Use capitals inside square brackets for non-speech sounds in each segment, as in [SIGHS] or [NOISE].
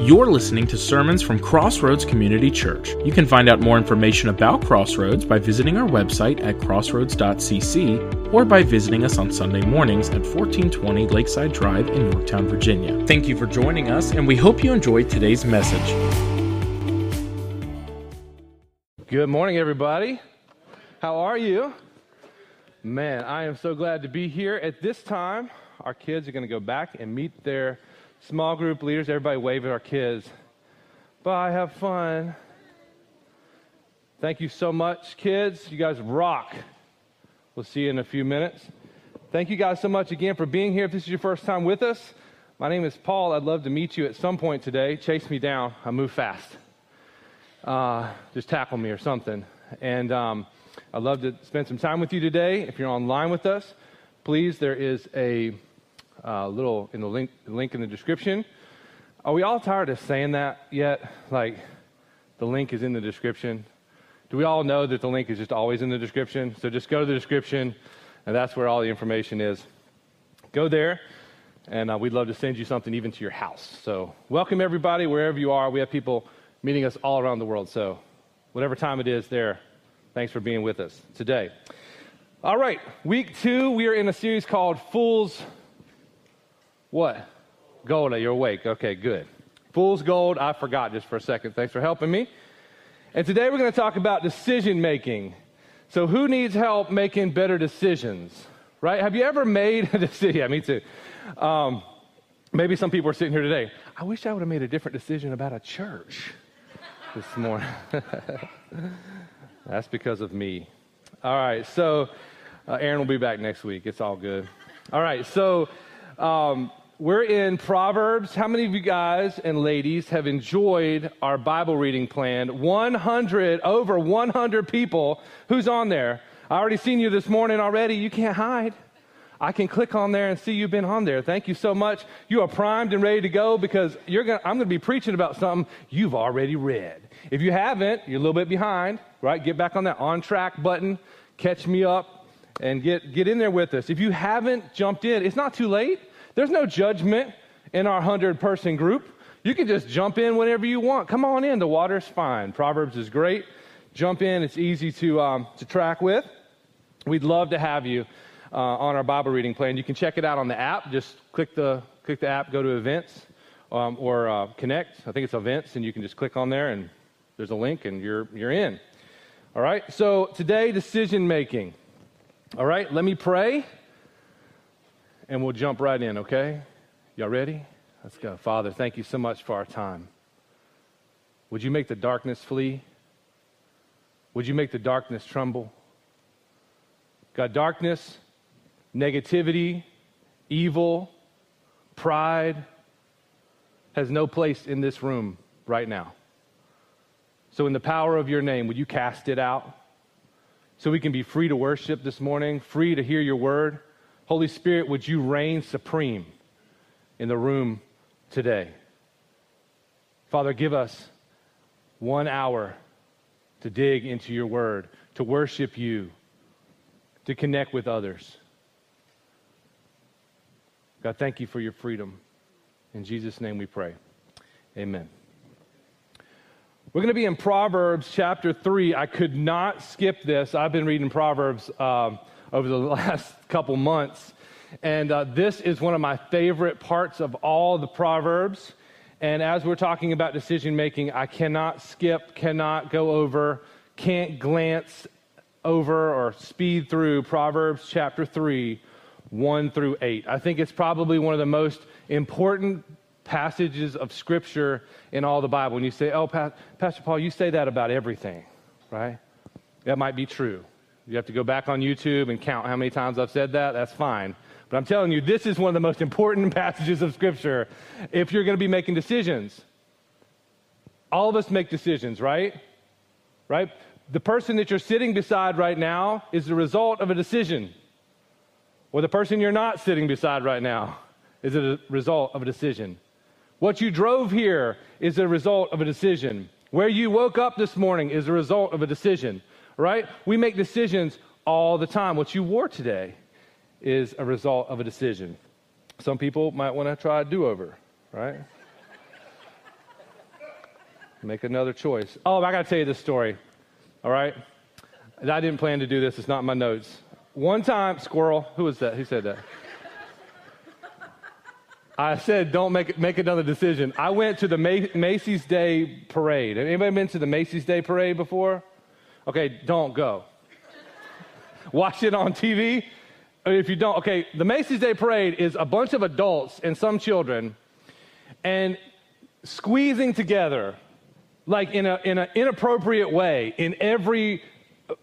You're listening to sermons from Crossroads Community Church. You can find out more information about Crossroads by visiting our website at crossroads.cc or by visiting us on Sunday mornings at 1420 Lakeside Drive in Yorktown, Virginia. Thank you for joining us, and we hope you enjoyed today's message. Good morning, everybody. How are you? Man, I am so glad to be here. At this time, our kids are going to go back and meet their small group leaders. Everybody wave at our kids. Bye, have fun. Thank you so much, kids. You guys rock. We'll see you in a few minutes. Thank you guys so much again for being here. If this is your first time with us, my name is Paul. I'd love to meet you at some point today. Chase me down. I move fast. Uh, just tackle me or something. And um, I'd love to spend some time with you today. If you're online with us, please, there is a uh, little in the link, link in the description. Are we all tired of saying that yet? Like, the link is in the description. Do we all know that the link is just always in the description? So just go to the description, and that's where all the information is. Go there, and uh, we'd love to send you something even to your house. So, welcome everybody, wherever you are. We have people meeting us all around the world. So, whatever time it is there, thanks for being with us today. All right, week two, we are in a series called Fool's what? Gold. You're awake. Okay, good. Fool's gold. I forgot just for a second. Thanks for helping me. And today we're going to talk about decision making. So, who needs help making better decisions? Right? Have you ever made a [LAUGHS] decision? Yeah, me too. Um, maybe some people are sitting here today. I wish I would have made a different decision about a church this morning. [LAUGHS] That's because of me. All right, so uh, Aaron will be back next week. It's all good. All right, so um, we're in Proverbs. How many of you guys and ladies have enjoyed our Bible reading plan? 100, over 100 people. Who's on there? I already seen you this morning already. You can't hide. I can click on there and see you've been on there. Thank you so much. You are primed and ready to go because you're gonna, I'm going to be preaching about something you've already read. If you haven't, you're a little bit behind, right? Get back on that on track button, catch me up, and get, get in there with us. If you haven't jumped in, it's not too late. There's no judgment in our 100 person group. You can just jump in whenever you want. Come on in. The water's fine. Proverbs is great. Jump in. It's easy to, um, to track with. We'd love to have you uh, on our Bible reading plan. You can check it out on the app. Just click the, click the app, go to events um, or uh, connect. I think it's events, and you can just click on there, and there's a link, and you're, you're in. All right. So today, decision making. All right. Let me pray and we'll jump right in, okay? Y'all ready? Let's go. Father, thank you so much for our time. Would you make the darkness flee? Would you make the darkness tremble? God, darkness, negativity, evil, pride has no place in this room right now. So, in the power of your name, would you cast it out so we can be free to worship this morning, free to hear your word? Holy Spirit, would you reign supreme in the room today? Father, give us one hour to dig into your word, to worship you, to connect with others. God, thank you for your freedom. In Jesus' name we pray. Amen. We're going to be in Proverbs chapter 3. I could not skip this. I've been reading Proverbs. Um, over the [LAUGHS] last couple months. And uh, this is one of my favorite parts of all the Proverbs. And as we're talking about decision making, I cannot skip, cannot go over, can't glance over or speed through Proverbs chapter 3, 1 through 8. I think it's probably one of the most important passages of Scripture in all the Bible. And you say, oh, Pastor Paul, you say that about everything, right? That might be true. You have to go back on YouTube and count how many times I've said that. That's fine. But I'm telling you, this is one of the most important [LAUGHS] passages of Scripture if you're going to be making decisions. All of us make decisions, right? Right? The person that you're sitting beside right now is the result of a decision. Or the person you're not sitting beside right now is a result of a decision. What you drove here is a result of a decision. Where you woke up this morning is a result of a decision right? We make decisions all the time. What you wore today is a result of a decision. Some people might want to try a do over, right? Make another choice. Oh, I got to tell you this story. All right? I didn't plan to do this. It's not in my notes. One time, squirrel, who was that? Who said that? I said, don't make, make another decision. I went to the Macy's Day Parade. Anybody been to the Macy's Day Parade before? Okay, don't go. Watch it on TV. If you don't, okay, the Macy's Day Parade is a bunch of adults and some children and squeezing together like in an in an inappropriate way in every uh,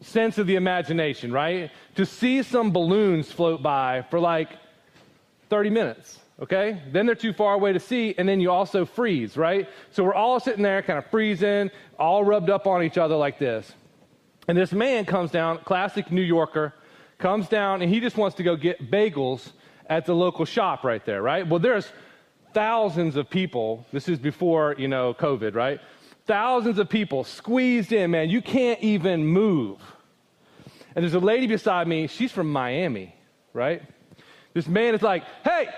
sense of the imagination, right? To see some balloons float by for like 30 minutes okay? Then they're too far away to see, and then you also freeze, right? So we're all sitting there kind of freezing, all rubbed up on each other like this. And this man comes down, classic New Yorker, comes down, and he just wants to go get bagels at the local shop right there, right? Well, there's thousands of people. This is before, you know, COVID, right? Thousands of people squeezed in, man. You can't even move. And there's a lady beside me. She's from Miami, right? This man is like, hey,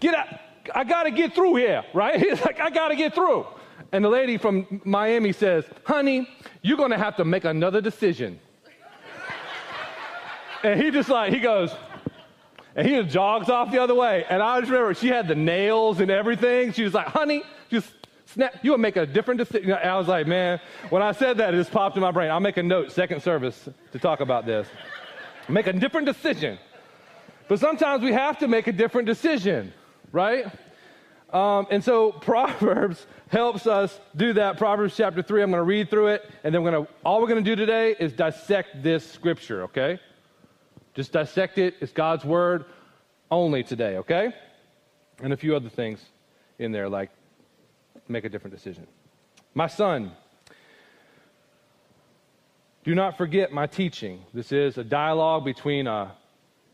get out. I got to get through here, right? [LAUGHS] He's like, I got to get through. And the lady from Miami says, honey, you're going to have to make another decision. [LAUGHS] and he just like, he goes, and he just jogs off the other way. And I just remember she had the nails and everything. She was like, honey, just snap, you will make a different decision. I was like, man, when I said that, it just popped in my brain. I'll make a note, second service, to talk about this. Make a different decision. But sometimes we have to make a different decision, right? Um, and so [LAUGHS] Proverbs helps us do that. Proverbs chapter 3, I'm going to read through it, and then we're going to, all we're going to do today is dissect this scripture, okay? Just dissect it. It's God's word only today, okay? And a few other things in there, like make a different decision. My son, do not forget my teaching. This is a dialogue between a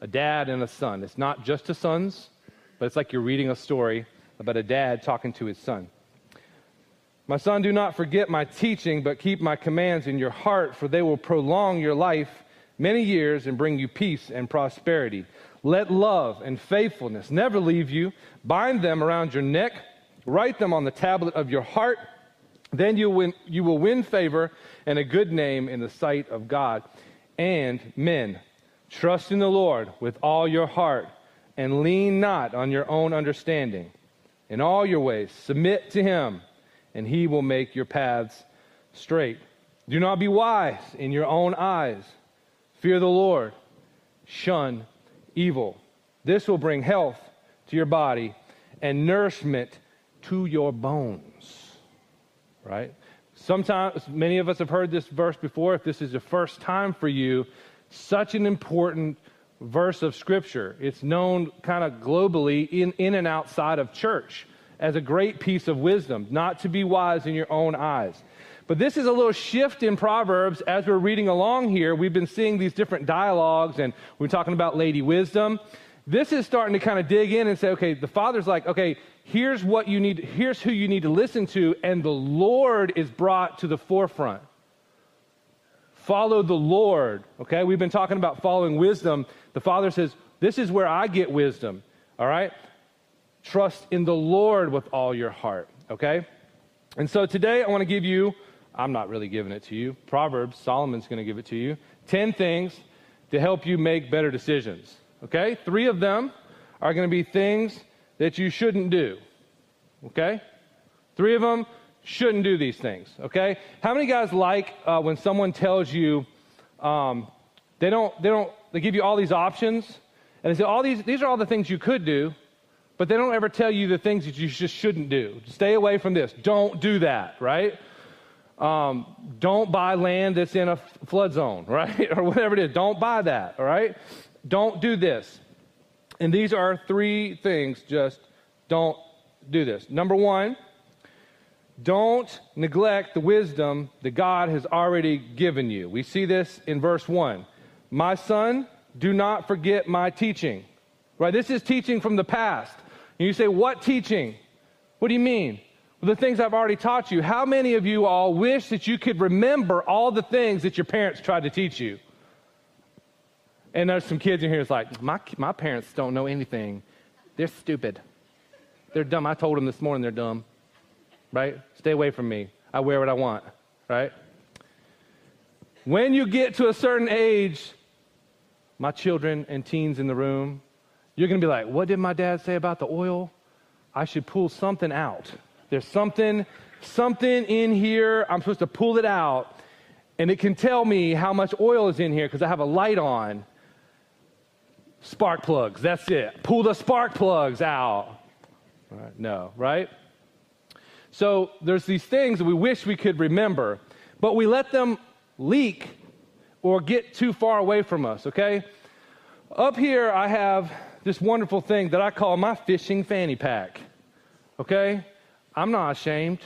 a dad and a son. It's not just to sons, but it's like you're reading a story about a dad talking to his son. My son, do not forget my teaching, but keep my commands in your heart, for they will prolong your life many years and bring you peace and prosperity. Let love and faithfulness never leave you. Bind them around your neck, write them on the tablet of your heart. Then you, win, you will win favor and a good name in the sight of God and men. Trust in the Lord with all your heart and lean not on your own understanding. In all your ways, submit to him, and he will make your paths straight. Do not be wise in your own eyes. Fear the Lord. Shun evil. This will bring health to your body and nourishment to your bones. Right? Sometimes, many of us have heard this verse before. If this is the first time for you, such an important verse of Scripture. It's known kind of globally in, in and outside of church as a great piece of wisdom, not to be wise in your own eyes. But this is a little shift in Proverbs as we're reading along here. We've been seeing these different dialogues and we're talking about Lady Wisdom. This is starting to kind of dig in and say, okay, the father's like, okay, here's what you need, here's who you need to listen to, and the Lord is brought to the forefront. Follow the Lord. Okay, we've been talking about following wisdom. The Father says, This is where I get wisdom. All right? Trust in the Lord with all your heart. Okay? And so today I want to give you, I'm not really giving it to you, Proverbs, Solomon's going to give it to you, 10 things to help you make better decisions. Okay? Three of them are going to be things that you shouldn't do. Okay? Three of them shouldn't do these things, okay? How many guys like uh, when someone tells you um, they don't, they don't, they give you all these options and they say, all these, these are all the things you could do, but they don't ever tell you the things that you just shouldn't do. Stay away from this. Don't do that, right? Um, don't buy land that's in a flood zone, [LAUGHS] right? or whatever it is. Don't buy that, all right? Don't do this. And these are three things, just don't do this. Number one, don't neglect the wisdom that God has already given you. We see this in verse 1. My son, do not forget my teaching. Right? This is teaching from the past. And you say, What teaching? What do you mean? Well, the things I've already taught you. How many of you all wish that you could remember all the things that your parents tried to teach you? And there's some kids in here that's like, my, my parents don't know anything. They're stupid. They're dumb. I told them this morning they're dumb right? Stay away from me. I wear what I want, right? When you get to a certain age, my children and teens in the room, you're going to be like, What did my dad say about the oil? I should pull something out. There's something, something in here. I'm supposed to pull it out, and it can tell me how much oil is in here because I have a light on. Spark plugs, that's it. Pull the spark plugs out. No, right? So there's these things we wish we could remember, but we let them leak or get too far away from us, okay? Up here, I have this wonderful thing that I call my fishing fanny pack, okay? I'm not ashamed.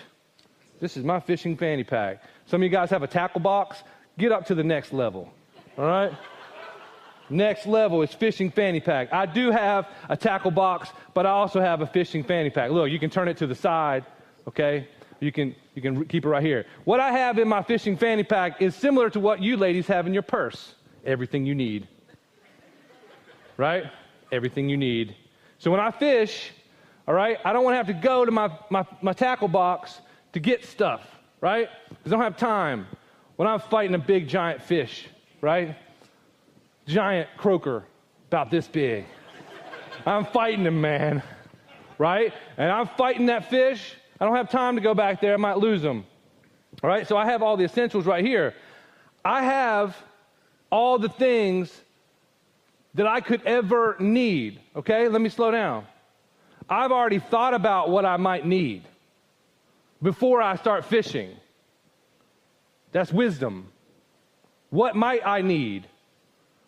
This is my fishing fanny pack. Some of you guys have a tackle box. Get up to the next level, all right? Next level is fishing fanny pack. I do have a tackle box, but I also have a fishing fanny pack. Look, you can turn it to the side, okay? You can, you can keep it right here. What I have in my fishing fanny pack is similar to what you ladies have in your purse everything you need. Right? Everything you need. So when I fish, all right, I don't want to have to go to my, my, my tackle box to get stuff, right? Because I don't have time. When I'm fighting a big giant fish, right? Giant croaker, about this big. I'm fighting him, man, right? And I'm fighting that fish I don't have time to go back there. I might lose them. All right, so I have all the essentials right here. I have all the things that I could ever need. Okay, let me slow down. I've already thought about what I might need before I start fishing. That's wisdom. What might I need?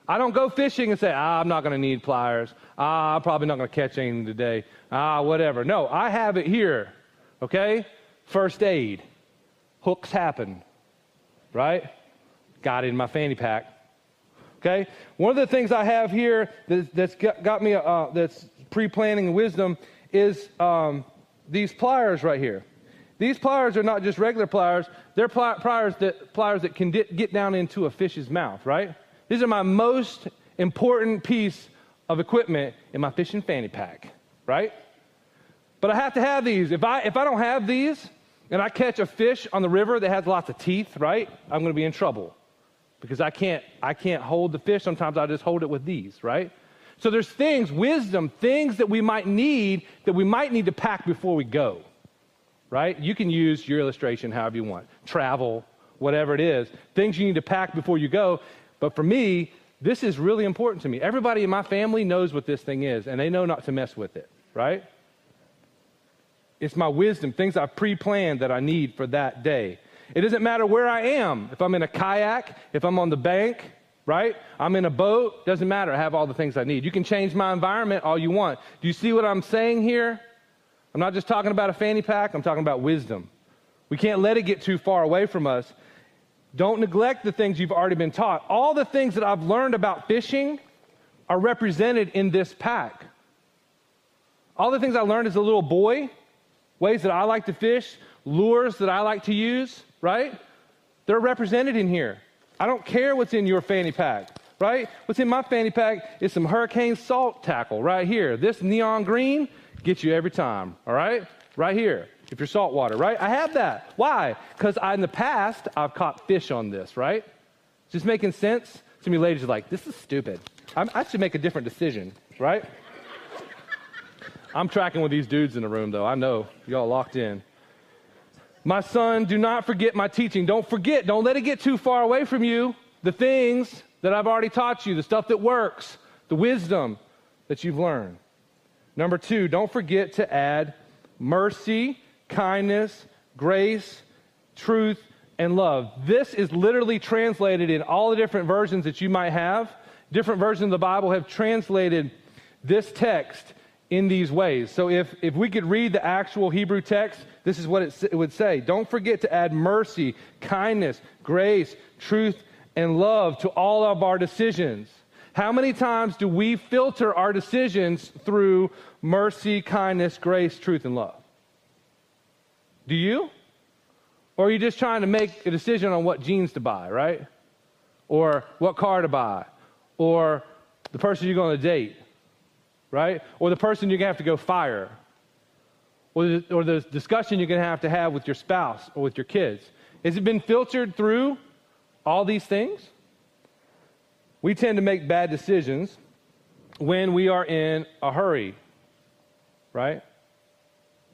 I don't go fishing and say, ah, I'm not going to need pliers. Ah, I'm probably not going to catch anything today. Ah, whatever. No, I have it here. Okay? First aid. Hooks happen, right? Got it in my fanny pack. Okay? One of the things I have here that, has got, got, me, uh, that's pre planning wisdom is um, these pliers right here. These pliers are not just regular pliers, they're pli- pliers, that, pliers that can di- get down into a fish's mouth, right? These are my most important piece of equipment in my fishing fanny pack, right? But I have to have these. If I, if I don't have these and I catch a fish on the river that has lots of teeth, right, I'm going to be in trouble because I can't, I can't hold the fish. Sometimes I just hold it with these, right? So there's things, wisdom, things that we might need that we might need to pack before we go, right? You can use your illustration however you want. Travel, whatever it is, things you need to pack before you go. But for me, this is really important to me. Everybody in my family knows what this thing is, and they know not to mess with it, right? It's my wisdom, things I've pre planned that I need for that day. It doesn't matter where I am. If I'm in a kayak, if I'm on the bank, right? I'm in a boat, doesn't matter. I have all the things I need. You can change my environment all you want. Do you see what I'm saying here? I'm not just talking about a fanny pack, I'm talking about wisdom. We can't let it get too far away from us. Don't neglect the things you've already been taught. All the things that I've learned about fishing are represented in this pack. All the things I learned as a little boy ways that I like to fish, lures that I like to use, right? They're represented in here. I don't care what's in your fanny pack, right? What's in my fanny pack is some hurricane salt tackle right here. This neon green gets you every time, all right? Right here, if you're saltwater, right? I have that. Why? Because in the past, I've caught fish on this, right? Just making sense? Some of you ladies are like, this is stupid. I'm, I should make a different decision, right? I'm tracking with these dudes in the room, though. I know y'all locked in. My son, do not forget my teaching. Don't forget, don't let it get too far away from you. The things that I've already taught you, the stuff that works, the wisdom that you've learned. Number two, don't forget to add mercy, kindness, grace, truth, and love. This is literally translated in all the different versions that you might have. Different versions of the Bible have translated this text in these ways. So if, if we could read the actual Hebrew text, this is what it, it would say. Don't forget to add mercy, kindness, grace, truth, and love to all of our decisions. How many times do we filter our decisions through mercy, kindness, grace, truth, and love? Do you? Or are you just trying to make a decision on what jeans to buy, right? Or what car to buy? Or the person you're going to date? Right? Or the person you're going to have to go fire. or the, or the discussion you're going to have to have with your spouse or with your kids? Has it been filtered through all these things? We tend to make bad decisions when we are in a hurry, right?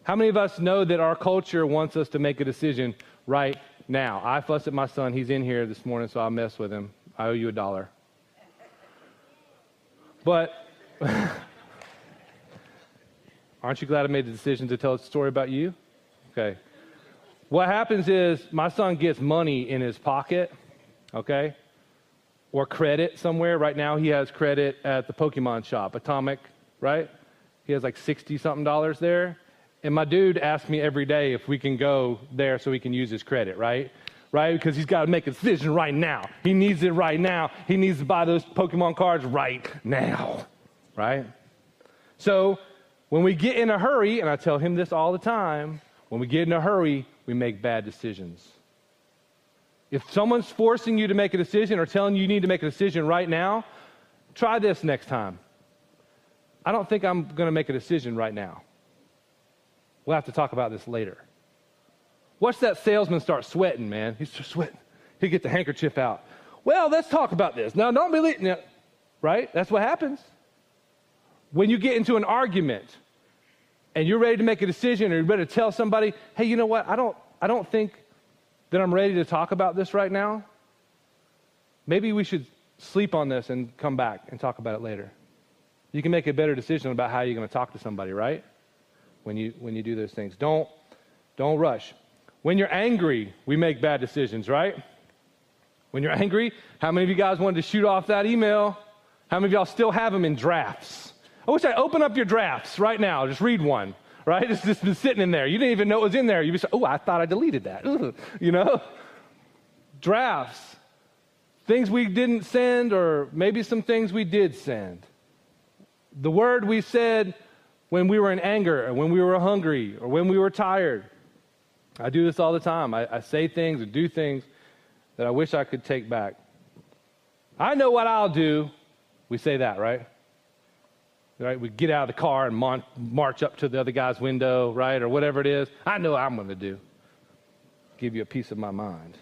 How many of us know that our culture wants us to make a decision right now? I fuss at my son. He's in here this morning, so I'll mess with him. I owe you a dollar. But [LAUGHS] aren't you glad I made the decision to tell a story about you? Okay. What happens is my son gets money in his pocket, okay? Or credit somewhere. Right now, he has credit at the Pokemon shop, Atomic, right? He has like 60 something dollars there. And my dude asks me every day if we can go there so he can use his credit, right? Right? Because he's got to make a decision right now. He needs it right now. He needs to buy those Pokemon cards right now, right? So when we get in a hurry, and I tell him this all the time, when we get in a hurry, we make bad decisions. If someone's forcing you to make a decision or telling you you need to make a decision right now, try this next time. I don't think I'm going to make a decision right now. We'll have to talk about this later. Watch that salesman start sweating, man. He's sweating. He get the handkerchief out. Well, let's talk about this. Now, don't believe, now, right? That's what happens. When you get into an argument and you're ready to make a decision or you're ready to tell somebody, hey, you know what? I don't, I don't think that I'm ready to talk about this right now. Maybe we should sleep on this and come back and talk about it later. You can make a better decision about how you're going to talk to somebody, right? when you, when you do those things. Don't, don't rush. When you're angry, we make bad decisions, right? When you're angry, how many of you guys wanted to shoot off that email? How many of y'all still have them in drafts? I wish I'd open up your drafts right now. Just read one, right? [LAUGHS] It's just been sitting in there. You didn't even know it was in there. You just, oh, I thought I deleted that. [LAUGHS] you know? Drafts. Things we didn't send, or maybe some things we did send. The word we said when we were in anger, or when we were hungry, or when we were tired. I do this all the time. I, I say things and do things that I wish I could take back. I know what I'll do. We say that, right? Right? We get out of the car and mon- march up to the other guy's window, right? Or whatever it is. I know I'm going to do. Give you a piece of my mind.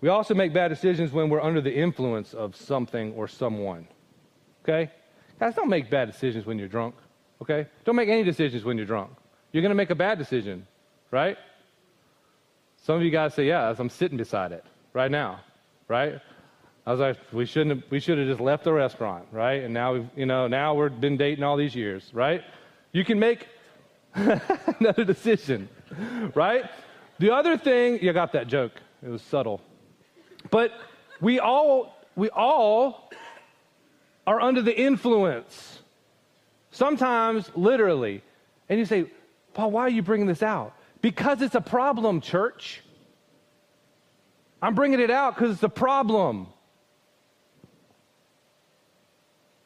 We also make bad decisions when we're under the influence of something or someone. Okay? Guys, don't make bad decisions when you're drunk, okay? Don't make any decisions when you're drunk. You're going to make a bad decision, right? Some of you guys say, yeah, as I'm sitting beside it right now, right? I was like, we shouldn't have, we should have just left the restaurant, right? And now we've, you know, now we've been dating all these years, right? You can make [LAUGHS] another decision, right? The other thing, you got that joke. It was subtle. But we all, we all are under the influence. Sometimes literally. And you say, Paul, why are you bringing this out? Because it's a problem, church. I'm bringing it out because it's a problem.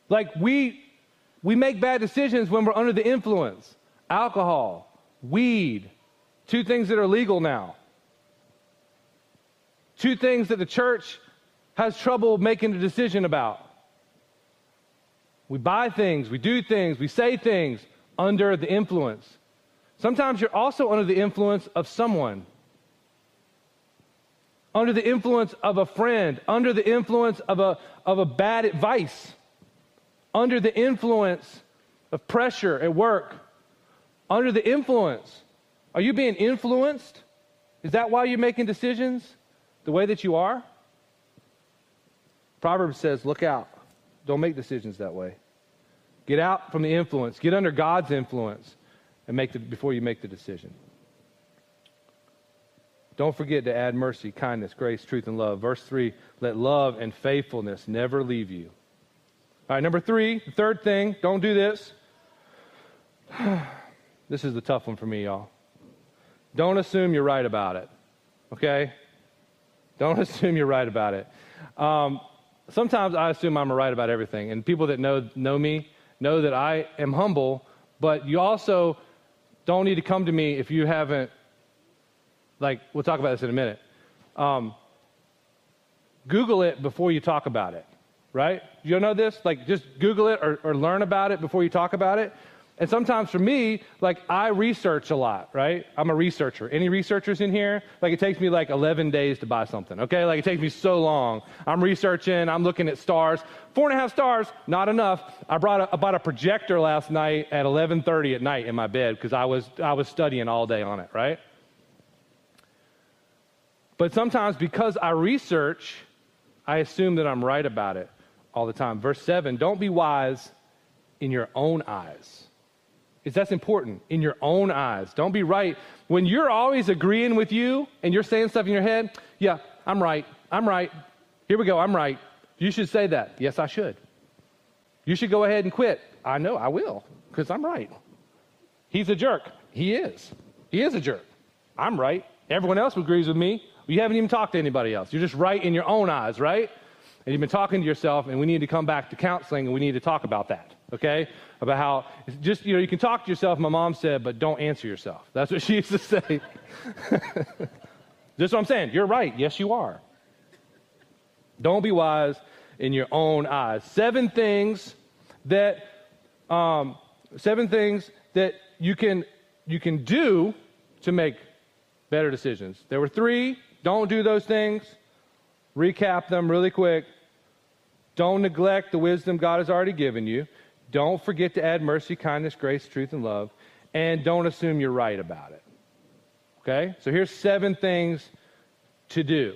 Like we we make bad decisions when we're under the influence. Alcohol, weed, two things that are legal now. Two things that the church has trouble making a decision about. We buy things, we do things, we say things under the influence. Sometimes you're also under the influence of someone, under the influence of a friend, under the influence of a, of a bad advice, under the influence of pressure at work, under the influence. Are you being influenced? Is that why you're making decisions the way that you are? Proverbs says, look out. Don't make decisions that way. Get out from the influence. Get under God's influence and make the, before you make the decision. Don't forget to add mercy, kindness, grace, truth, and love. Verse 3 let love and faithfulness never leave you. All right, number three, the third thing, don't do this. [SIGHS] this is the tough one for me, y'all. Don't assume you're right about it, okay? Don't [LAUGHS] assume you're right about it. Um, sometimes I assume I'm right about everything, and people that know know me know that I am humble, but you also don't need to come to me if you haven't, like, we'll talk about this in a minute. Um, Google it before you talk about it, right? You know this? Like, just Google it or, or learn about it before you talk about it. And sometimes for me, like I research a lot, right? I'm a researcher. Any researchers in here? Like it takes me like 11 days to buy something, okay? Like it takes me so long. I'm researching, I'm looking at stars. Four and a half stars, not enough. I brought a, I bought a projector last night at 11:30 at night in my bed because I was I was studying all day on it, right? But sometimes because I research, I assume that I'm right about it all the time. Verse 7 Don't be wise in your own eyes. Is that's important in your own eyes. Don't be right. When you're always agreeing with you and you're saying stuff in your head, yeah, I'm right. I'm right. Here we go. I'm right. You should say that. Yes, I should. You should go ahead and quit. I know I will because I'm right. He's a jerk. He is. He is a jerk. I'm right. Everyone else agrees with me. You haven't even talked to anybody else. You're just right in your own eyes, right? And you've been talking to yourself, and we need to come back to counseling, and we need to talk about that, okay? About how just, you know, you can talk to yourself, my mom said, but don't answer yourself. That's what [LAUGHS] she used to say. [LAUGHS] That's what I'm saying. You're right. Yes, you are. Don't be wise in your own eyes. Seven things that, um, seven things that you can, you can do to make better decisions. There were three. Don't do those things. Recap them really quick. Don't neglect the wisdom God has already given you. Don't forget to add mercy, kindness, grace, truth, and love. And don't assume you're right about it. Okay? So here's seven things to do.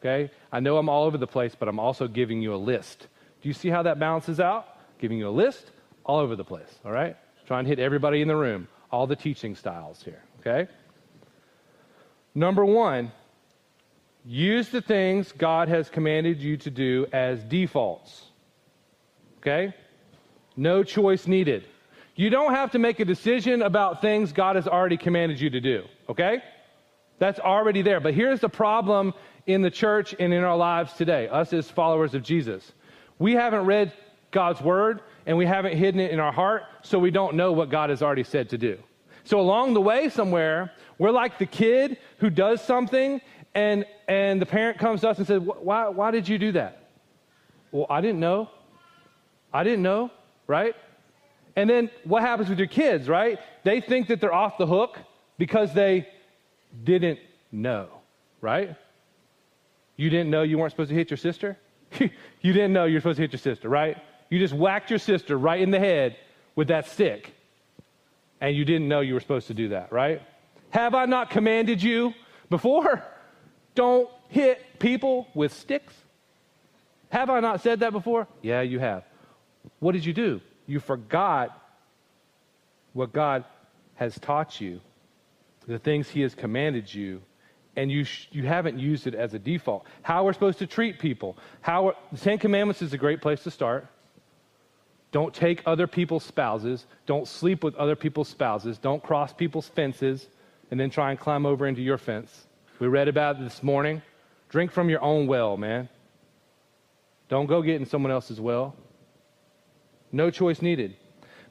Okay? I know I'm all over the place, but I'm also giving you a list. Do you see how that balances out? Giving you a list all over the place. All right? Trying to hit everybody in the room, all the teaching styles here. Okay? Number one, Use the things God has commanded you to do as defaults. Okay? No choice needed. You don't have to make a decision about things God has already commanded you to do. Okay? That's already there. But here's the problem in the church and in our lives today, us as followers of Jesus. We haven't read God's word and we haven't hidden it in our heart, so we don't know what God has already said to do. So along the way, somewhere, we're like the kid who does something and, and the parent comes to us and says, why, why did you do that? Well, I didn't know. I didn't know, right? And then what happens with your kids, right? They think that they're off the hook because they didn't know, right? You didn't know you weren't supposed to hit your sister? [LAUGHS] you didn't know you were supposed to hit your sister, right? You just whacked your sister right in the head with that stick, and you didn't know you were supposed to do that, right? Have I not commanded you before? [LAUGHS] Don't hit people with sticks. Have I not said that before? Yeah, you have. What did you do? You forgot what God has taught you, the things He has commanded you, and you, sh- you haven't used it as a default. How we're supposed to treat people. How the Ten Commandments is a great place to start. Don't take other people's spouses. Don't sleep with other people's spouses. Don't cross people's fences and then try and climb over into your fence. We read about it this morning. Drink from your own well, man. Don't go get in someone else's well. No choice needed.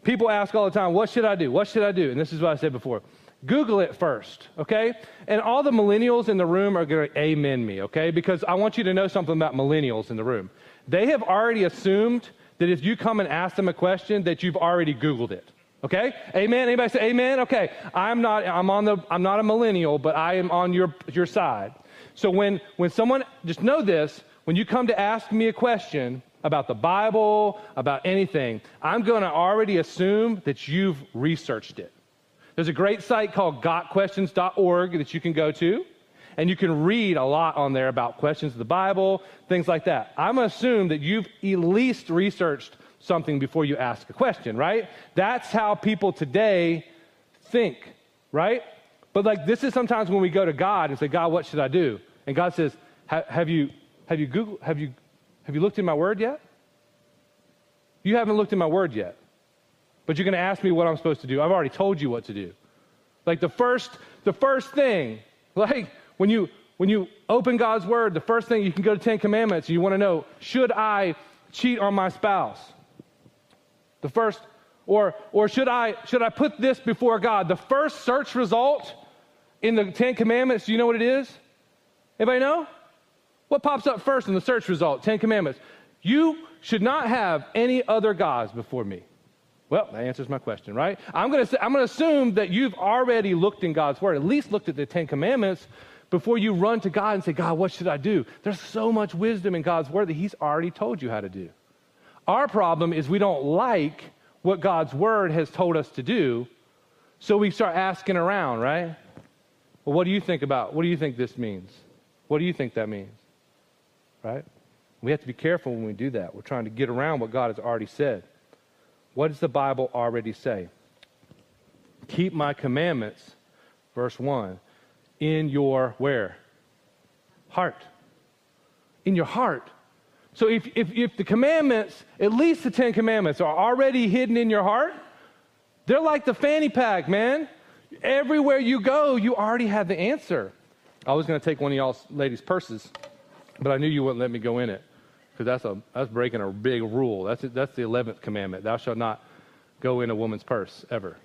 People ask all the time, What should I do? What should I do? And this is what I said before. Google it first, okay? And all the millennials in the room are going to amen me, okay? Because I want you to know something about millennials in the room. They have already assumed that if you come and ask them a question, that you've already Googled it. Okay? Amen. Anybody say amen? Okay. I'm not I'm on the I'm not a millennial, but I am on your your side. So when when someone just know this, when you come to ask me a question about the Bible, about anything, I'm going to already assume that you've researched it. There's a great site called gotquestions.org that you can go to, and you can read a lot on there about questions of the Bible, things like that. I'm going to assume that you've at least researched something before you ask a question, right? That's how people today think, right? But like this is sometimes when we go to God and say, God, what should I do? And God says, have you have you Google have you have you looked in my word yet? You haven't looked in my word yet. But you're to ask me what I'm supposed to do. I've already told you what to do. Like the first the first thing, [LAUGHS] like when you when you open God's word, the first thing you can go to 10 commandments, you want to know, should I cheat on my spouse? The first, or, or should, I, should I put this before God? The first search result in the Ten Commandments, do you know what it is? Anybody know? What pops up first in the search result? Ten Commandments. You should not have any other gods before me. Well, that answers my question, right? I'm going to I'm going to assume that you've already looked in God's word, at least looked at the 10 commandments before you run to God and say, "God, what should I do?" There's so much wisdom in God's word that he's already told you how to do. Our problem is we don't like what God's word has told us to do, so we start asking around, right? Well, what do you think about? What do you think this means? What do you think that means? Right? We have to be careful when we do that. We're trying to get around what God has already said. What does the Bible already say? Keep my commandments, verse 1, in your where? Heart. In your heart. So if, if, if the commandments, at least the Ten Commandments, are already hidden in your heart, they're like the fanny pack, man. Everywhere you go, you already have the answer. I was going to take one of y'all ladies' purses, but I knew you wouldn't let me go in it because that's, a, that's breaking a big rule. That's, that's the 11th commandment. Thou shalt not go in a woman's purse ever.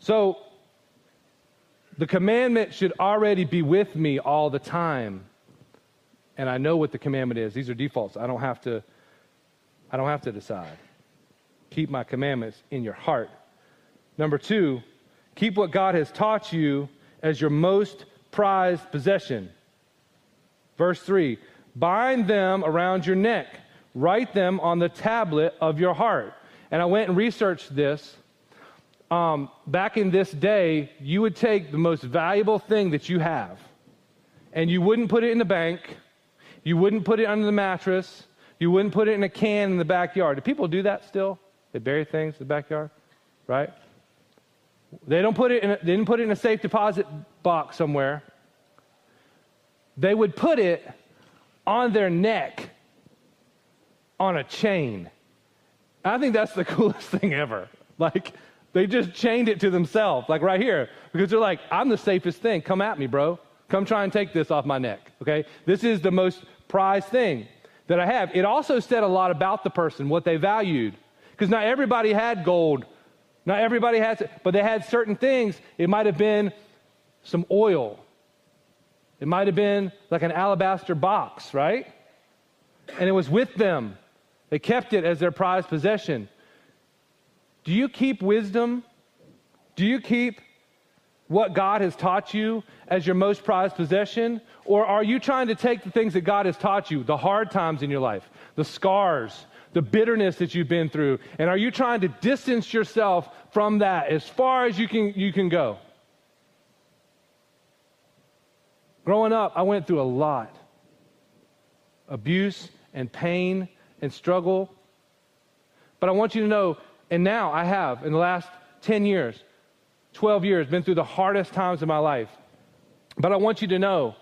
So, the commandment should already be with me all the time. And I know what the commandment is. These are defaults. I don't have to, I don't have to decide. Keep my commandments in your heart. Number two, keep what God has taught you as your most prized possession. Verse 3 Bind them around your neck, write them on the tablet of your heart. And I went and researched this. Um, back in this day, you would take the most valuable thing that you have, and you wouldn't put it in the bank, you wouldn't put it under the mattress, you wouldn't put it in a can in the backyard. Do people do that still? They bury things in the backyard, right? They don't put it in a, they didn't put it in a safe deposit box somewhere. They would put it on their neck on a chain. I think that's the [LAUGHS] coolest thing ever. Like, they just chained it to themselves, like right here, because they're like, I'm the safest thing. Come at me, bro. Come try and take this off my neck, okay? This is the most prized thing that I have. It also said a lot about the person, what they valued, because not everybody had gold. Not everybody had, but they had certain things. It might have been some oil it might have been like an alabaster box, right? And it was with them. They kept it as their prized possession. Do you keep wisdom? Do you keep what God has taught you as your most prized possession? Or are you trying to take the things that God has taught you, the hard times in your life, the scars, the bitterness that you've been through, and are you trying to distance yourself from that as far as you can, you can go? Growing up, I went through a lot abuse and pain and struggle. But I want you to know, and now I have, in the last 10 years, 12 years, been through the hardest times of my life. But I want you to know,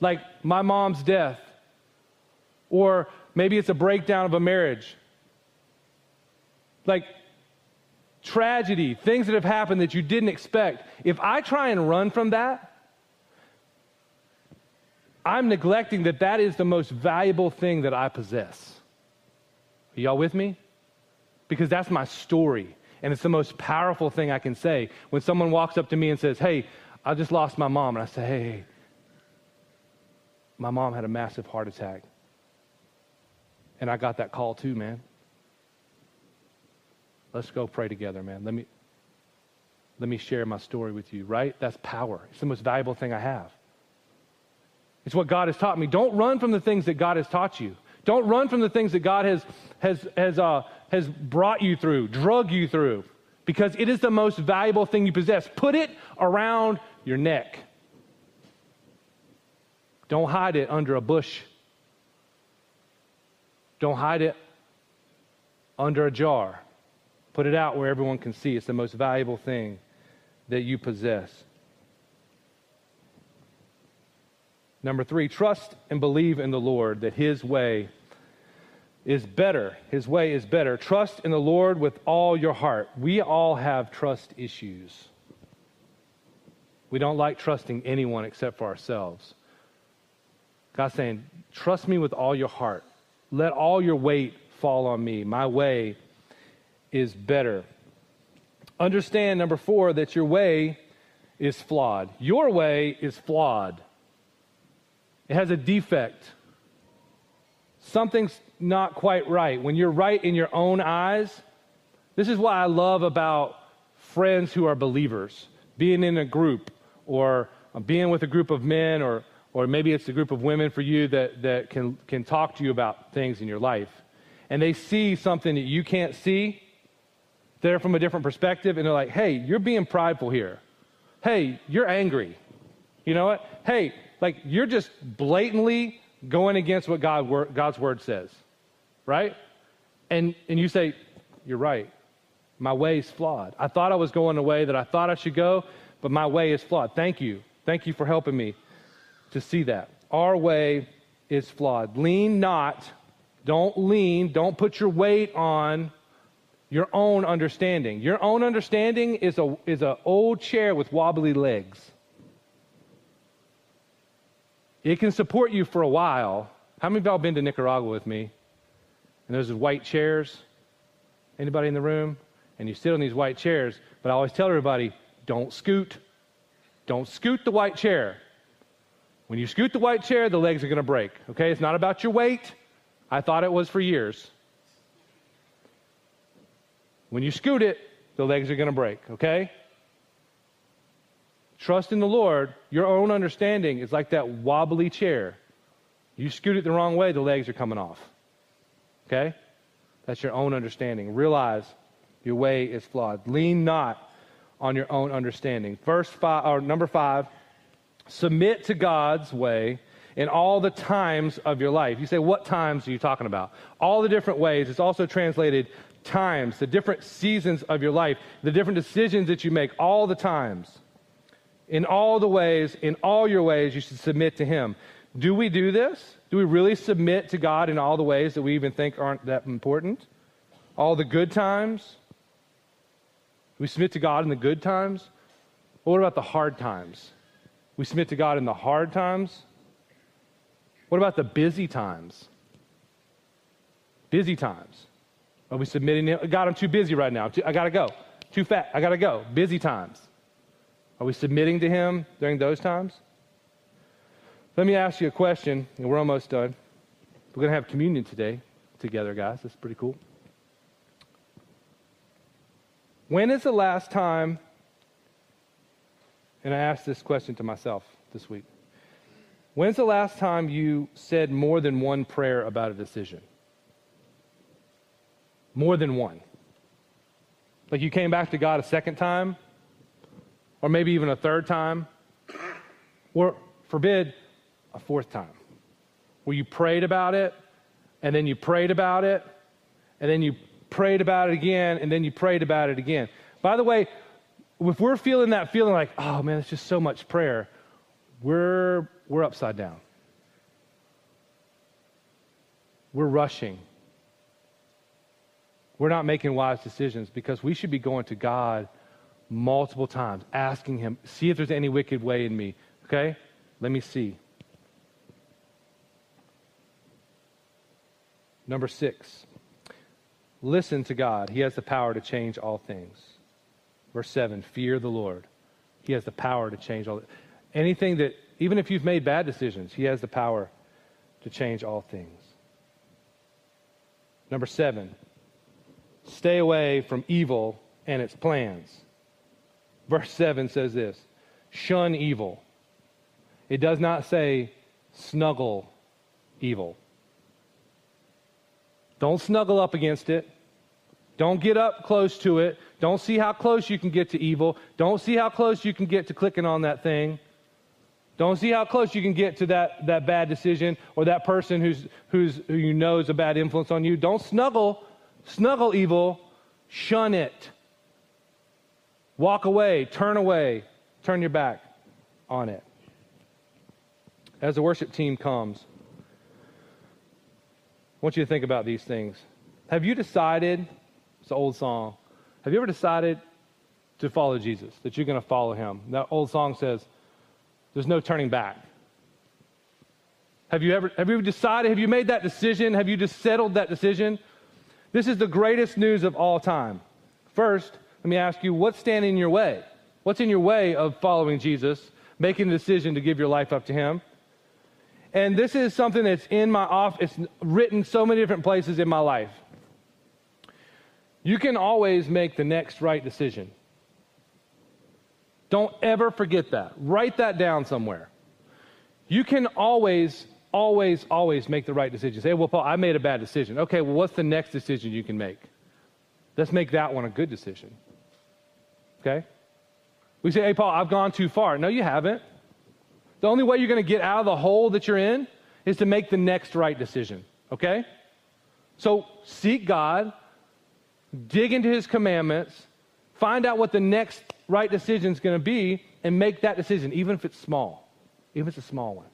like my mom's death, or maybe it's a breakdown of a marriage, like tragedy, things that have happened that you didn't expect. If I try and run from that, I'm neglecting that that is the most valuable thing that I possess. Are y'all with me? Because that's my story. And it's the most powerful thing I can say. When someone walks up to me and says, Hey, I just lost my mom. And I say, Hey, my mom had a massive heart attack. And I got that call too, man. Let's go pray together, man. Let me, let me share my story with you, right? That's power. It's the most valuable thing I have. It's what God has taught me. Don't run from the things that God has taught you. Don't run from the things that God has, has, has, uh, has brought you through, drug you through, because it is the most valuable thing you possess. Put it around your neck. Don't hide it under a bush. Don't hide it under a jar. Put it out where everyone can see. It's the most valuable thing that you possess. Number three, trust and believe in the Lord that His way is better. His way is better. Trust in the Lord with all your heart. We all have trust issues. We don't like trusting anyone except for ourselves. God's saying, Trust me with all your heart. Let all your weight fall on me. My way is better. Understand, number four, that your way is flawed. Your way is flawed. It has a defect. Something's not quite right, when you're right in your own eyes, this is what I love about friends who are believers, being in a group or being with a group of men or, or maybe it's a group of women for you that, that can, can talk to you about things in your life. And they see something that you can't see. They're from a different perspective, and they're like, hey, you're being prideful here. Hey, you're angry. You know what? Hey, like you're just blatantly going against what God, God's word says, right? And, and you say, You're right. My way is flawed. I thought I was going the way that I thought I should go, but my way is flawed. Thank you. Thank you for helping me to see that. Our way is flawed. Lean not, don't lean, don't put your weight on your own understanding. Your own understanding is a is an old chair with wobbly legs. It can support you for a while. How many of y'all been to Nicaragua with me? And there's white chairs. Anybody in the room? And you sit on these white chairs, but I always tell everybody, don't scoot. Don't scoot the white chair. When you scoot the white chair, the legs are going to break. Okay? It's not about your weight. I thought it was for years. When you scoot it, the legs are going to break. Okay? Trust in the Lord. Your own understanding is like that wobbly chair. You scoot it the wrong way, the legs are coming off. Okay? That's your own understanding. Realize your way is flawed. Lean not on your own understanding. Verse five, or number five, submit to God's way in all the times of your life. You say, what times are you talking about? All the different ways. It's also translated times, the different seasons of your life, the different decisions that you make, all the times. In all the ways, in all your ways, you should submit to Him. Do we do this? Do we really submit to God in all the ways that we even think aren't that important? All the good times? We submit to God in the good times? what about the hard times? We submit to God in the hard times? What about the busy times? Busy times. Are we submitting? God, I'm too busy right now. I got to go. Too fat. I got to go. Busy times. Are we submitting to Him during those times? Let me ask you a question, and we're almost done. We're going to have communion today together, guys. That's pretty cool. When is the last time, and I asked this question to myself this week, when's the last time you said more than one prayer about a decision? More than one. Like you came back to God a second time or maybe even a third time, or forbid, a fourth time, where you prayed about it, and then you prayed about it, and then you prayed about it again, and then you prayed about it again. By the way, if we're feeling that feeling like, oh man, it's just so much prayer, we're, we're upside down. We're rushing. We're not making wise decisions because we should be going to God multiple times, asking him, see if there's any wicked way in me. Okay? Let me see. Number six, listen to God. He has the power to change all things. Verse seven, fear the Lord. He has the power to change all. Anything that, even if you've made bad decisions, He has the power to change all things. Number seven, stay away from evil and its plans. Verse 7 says this shun evil. It does not say snuggle evil. Don't snuggle up against it. Don't get up close to it. Don't see how close you can get to evil. Don't see how close you can get to clicking on that thing. Don't see how close you can get to that, that bad decision or that person who's, who's, who you know is a bad influence on you. Don't snuggle, snuggle evil, shun it. Walk away, turn away, turn your back on it. As the worship team comes, I want you to think about these things. Have you decided, it's an old song, have you ever decided to follow Jesus, that you're going to follow him? That old song says, there's no turning back. Have you ever have you decided, have you made that decision? Have you just settled that decision? This is the greatest news of all time. First, let me ask you, what's standing in your way? What's in your way of following Jesus, making the decision to give your life up to Him? And this is something that's in my off, it's written so many different places in my life. You can always make the next right decision. Don't ever forget that. Write that down somewhere. You can always, always, always make the right decision. Say, well, Paul, I made a bad decision. Okay, well, what's the next decision you can make? Let's make that one a good decision. Okay? We say, hey, Paul, I've gone too far. No, you haven't. The only way you're going to get out of the hole that you're in is to make the next right decision. Okay? So seek God, dig into his commandments, find out what the next right decision is going to be, and make that decision, even if it's small, even if it's a small one.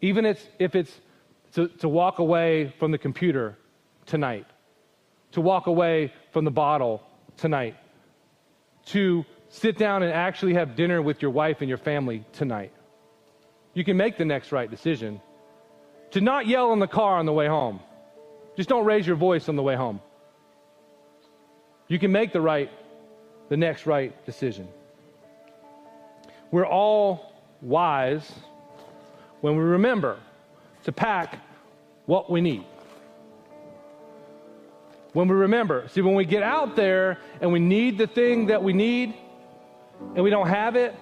Even if it's to, to walk away from the computer tonight, to walk away from the bottle tonight, to sit down and actually have dinner with your wife and your family tonight. You can make the next right decision. To not yell in the car on the way home. Just don't raise your voice on the way home. You can make the right, the next right decision. We're all wise when we remember to pack what we need. When we remember, see, when we get out there and we need the thing that we need and we don't have it,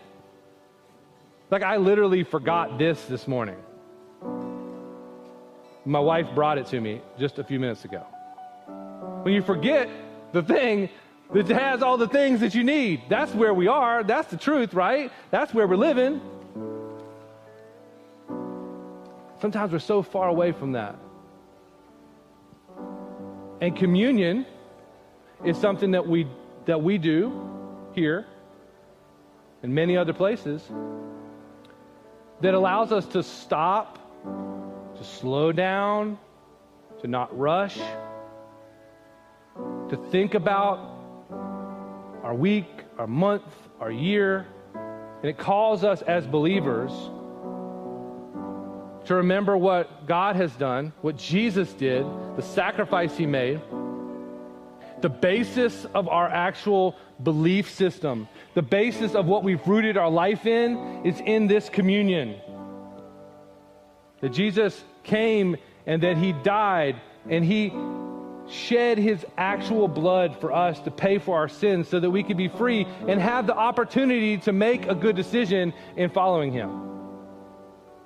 like I literally forgot this this morning. My wife brought it to me just a few minutes ago. When you forget the thing that has all the things that you need, that's where we are. That's the truth, right? That's where we're living. Sometimes we're so far away from that. And communion is something that we that we do here and many other places that allows us to stop, to slow down, to not rush, to think about our week, our month, our year. And it calls us as believers to remember what God has done, what Jesus did, the sacrifice he made, the basis of our actual belief system, the basis of what we've rooted our life in is in this communion. That Jesus came and that he died and he shed his actual blood for us to pay for our sins so that we could be free and have the opportunity to make a good decision in following him.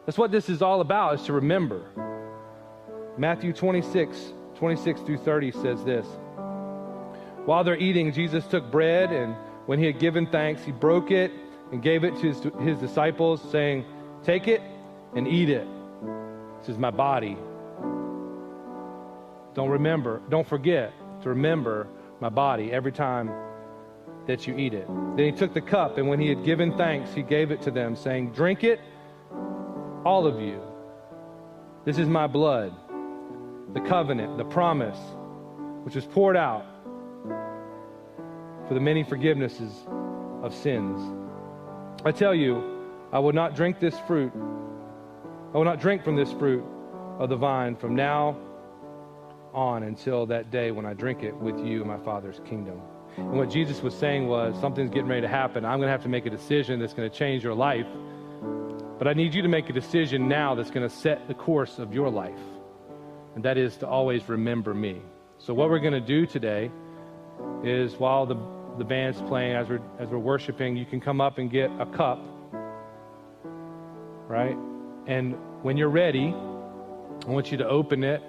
That's what this is all about, is to remember. Matthew 26, 26 through 30 says this. While they're eating, Jesus took bread, and when he had given thanks, he broke it and gave it to his, his disciples, saying, Take it and eat it. This is my body. Don't remember, don't forget to remember my body every time that you eat it. Then he took the cup, and when he had given thanks, he gave it to them, saying, Drink it all of you. This is my blood, the covenant, the promise, which was poured out for the many forgivenesses of sins. I tell you, I will not drink this fruit. I will not drink from this fruit of the vine from now on until that day when I drink it with you in my Father's kingdom. And what Jesus was saying was something's getting ready to happen. I'm going to have to make a decision that's going to change your life. But I need you to make a decision now that's going to set the course of your life. And that is to always remember me. So, what we're going to do today is while the, the band's playing, as we're, as we're worshiping, you can come up and get a cup, right? And when you're ready, I want you to open it,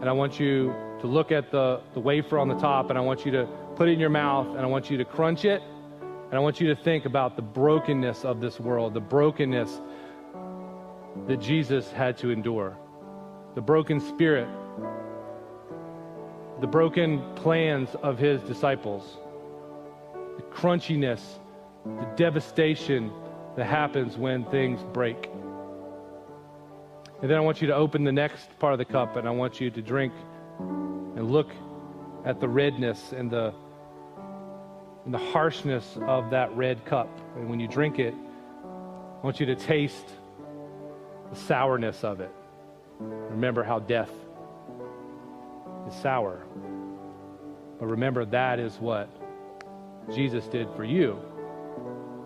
and I want you to look at the, the wafer on the top, and I want you to put it in your mouth, and I want you to crunch it, and I want you to think about the brokenness of this world, the brokenness that Jesus had to endure, the broken spirit, the broken plans of his disciples, the crunchiness, the devastation that happens when things break. And then I want you to open the next part of the cup and I want you to drink and look at the redness and the and the harshness of that red cup. And when you drink it, I want you to taste the sourness of it. Remember how death is sour. But remember, that is what Jesus did for you.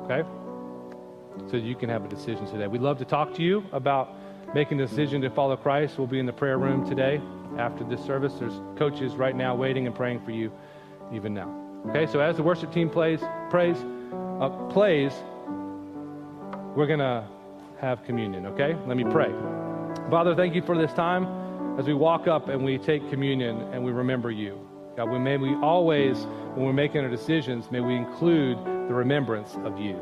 Okay? So you can have a decision today. We'd love to talk to you about making a decision to follow Christ We'll be in the prayer room today after this service. There's coaches right now waiting and praying for you even now. Okay, so as the worship team plays, prays, uh, plays, we're to have communion, okay? Let me pray. Father, thank you for this time as we walk up and we take communion and we remember you. God, we, may we always, when we're making our decisions, may we include the remembrance of you.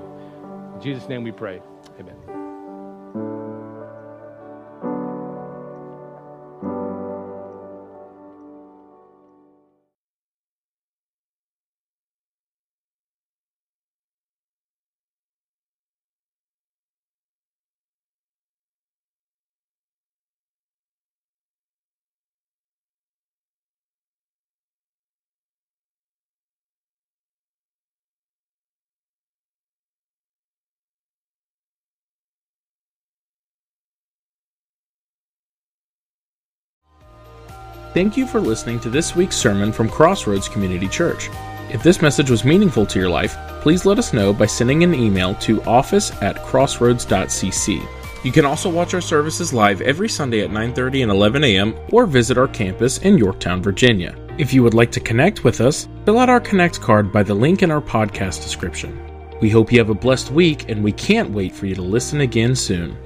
In Jesus' name we pray. Amen. Thank you for listening to this week's sermon from Crossroads Community Church. If this message was meaningful to your life, please let us know by sending an email to office at crossroads.cc. You can also watch our services live every Sunday at 9:30 and 11 a.m. or visit our campus in Yorktown, Virginia. If you would like to connect with us, fill out our connect card by the link in our podcast description. We hope you have a blessed week and we can't wait for you to listen again soon.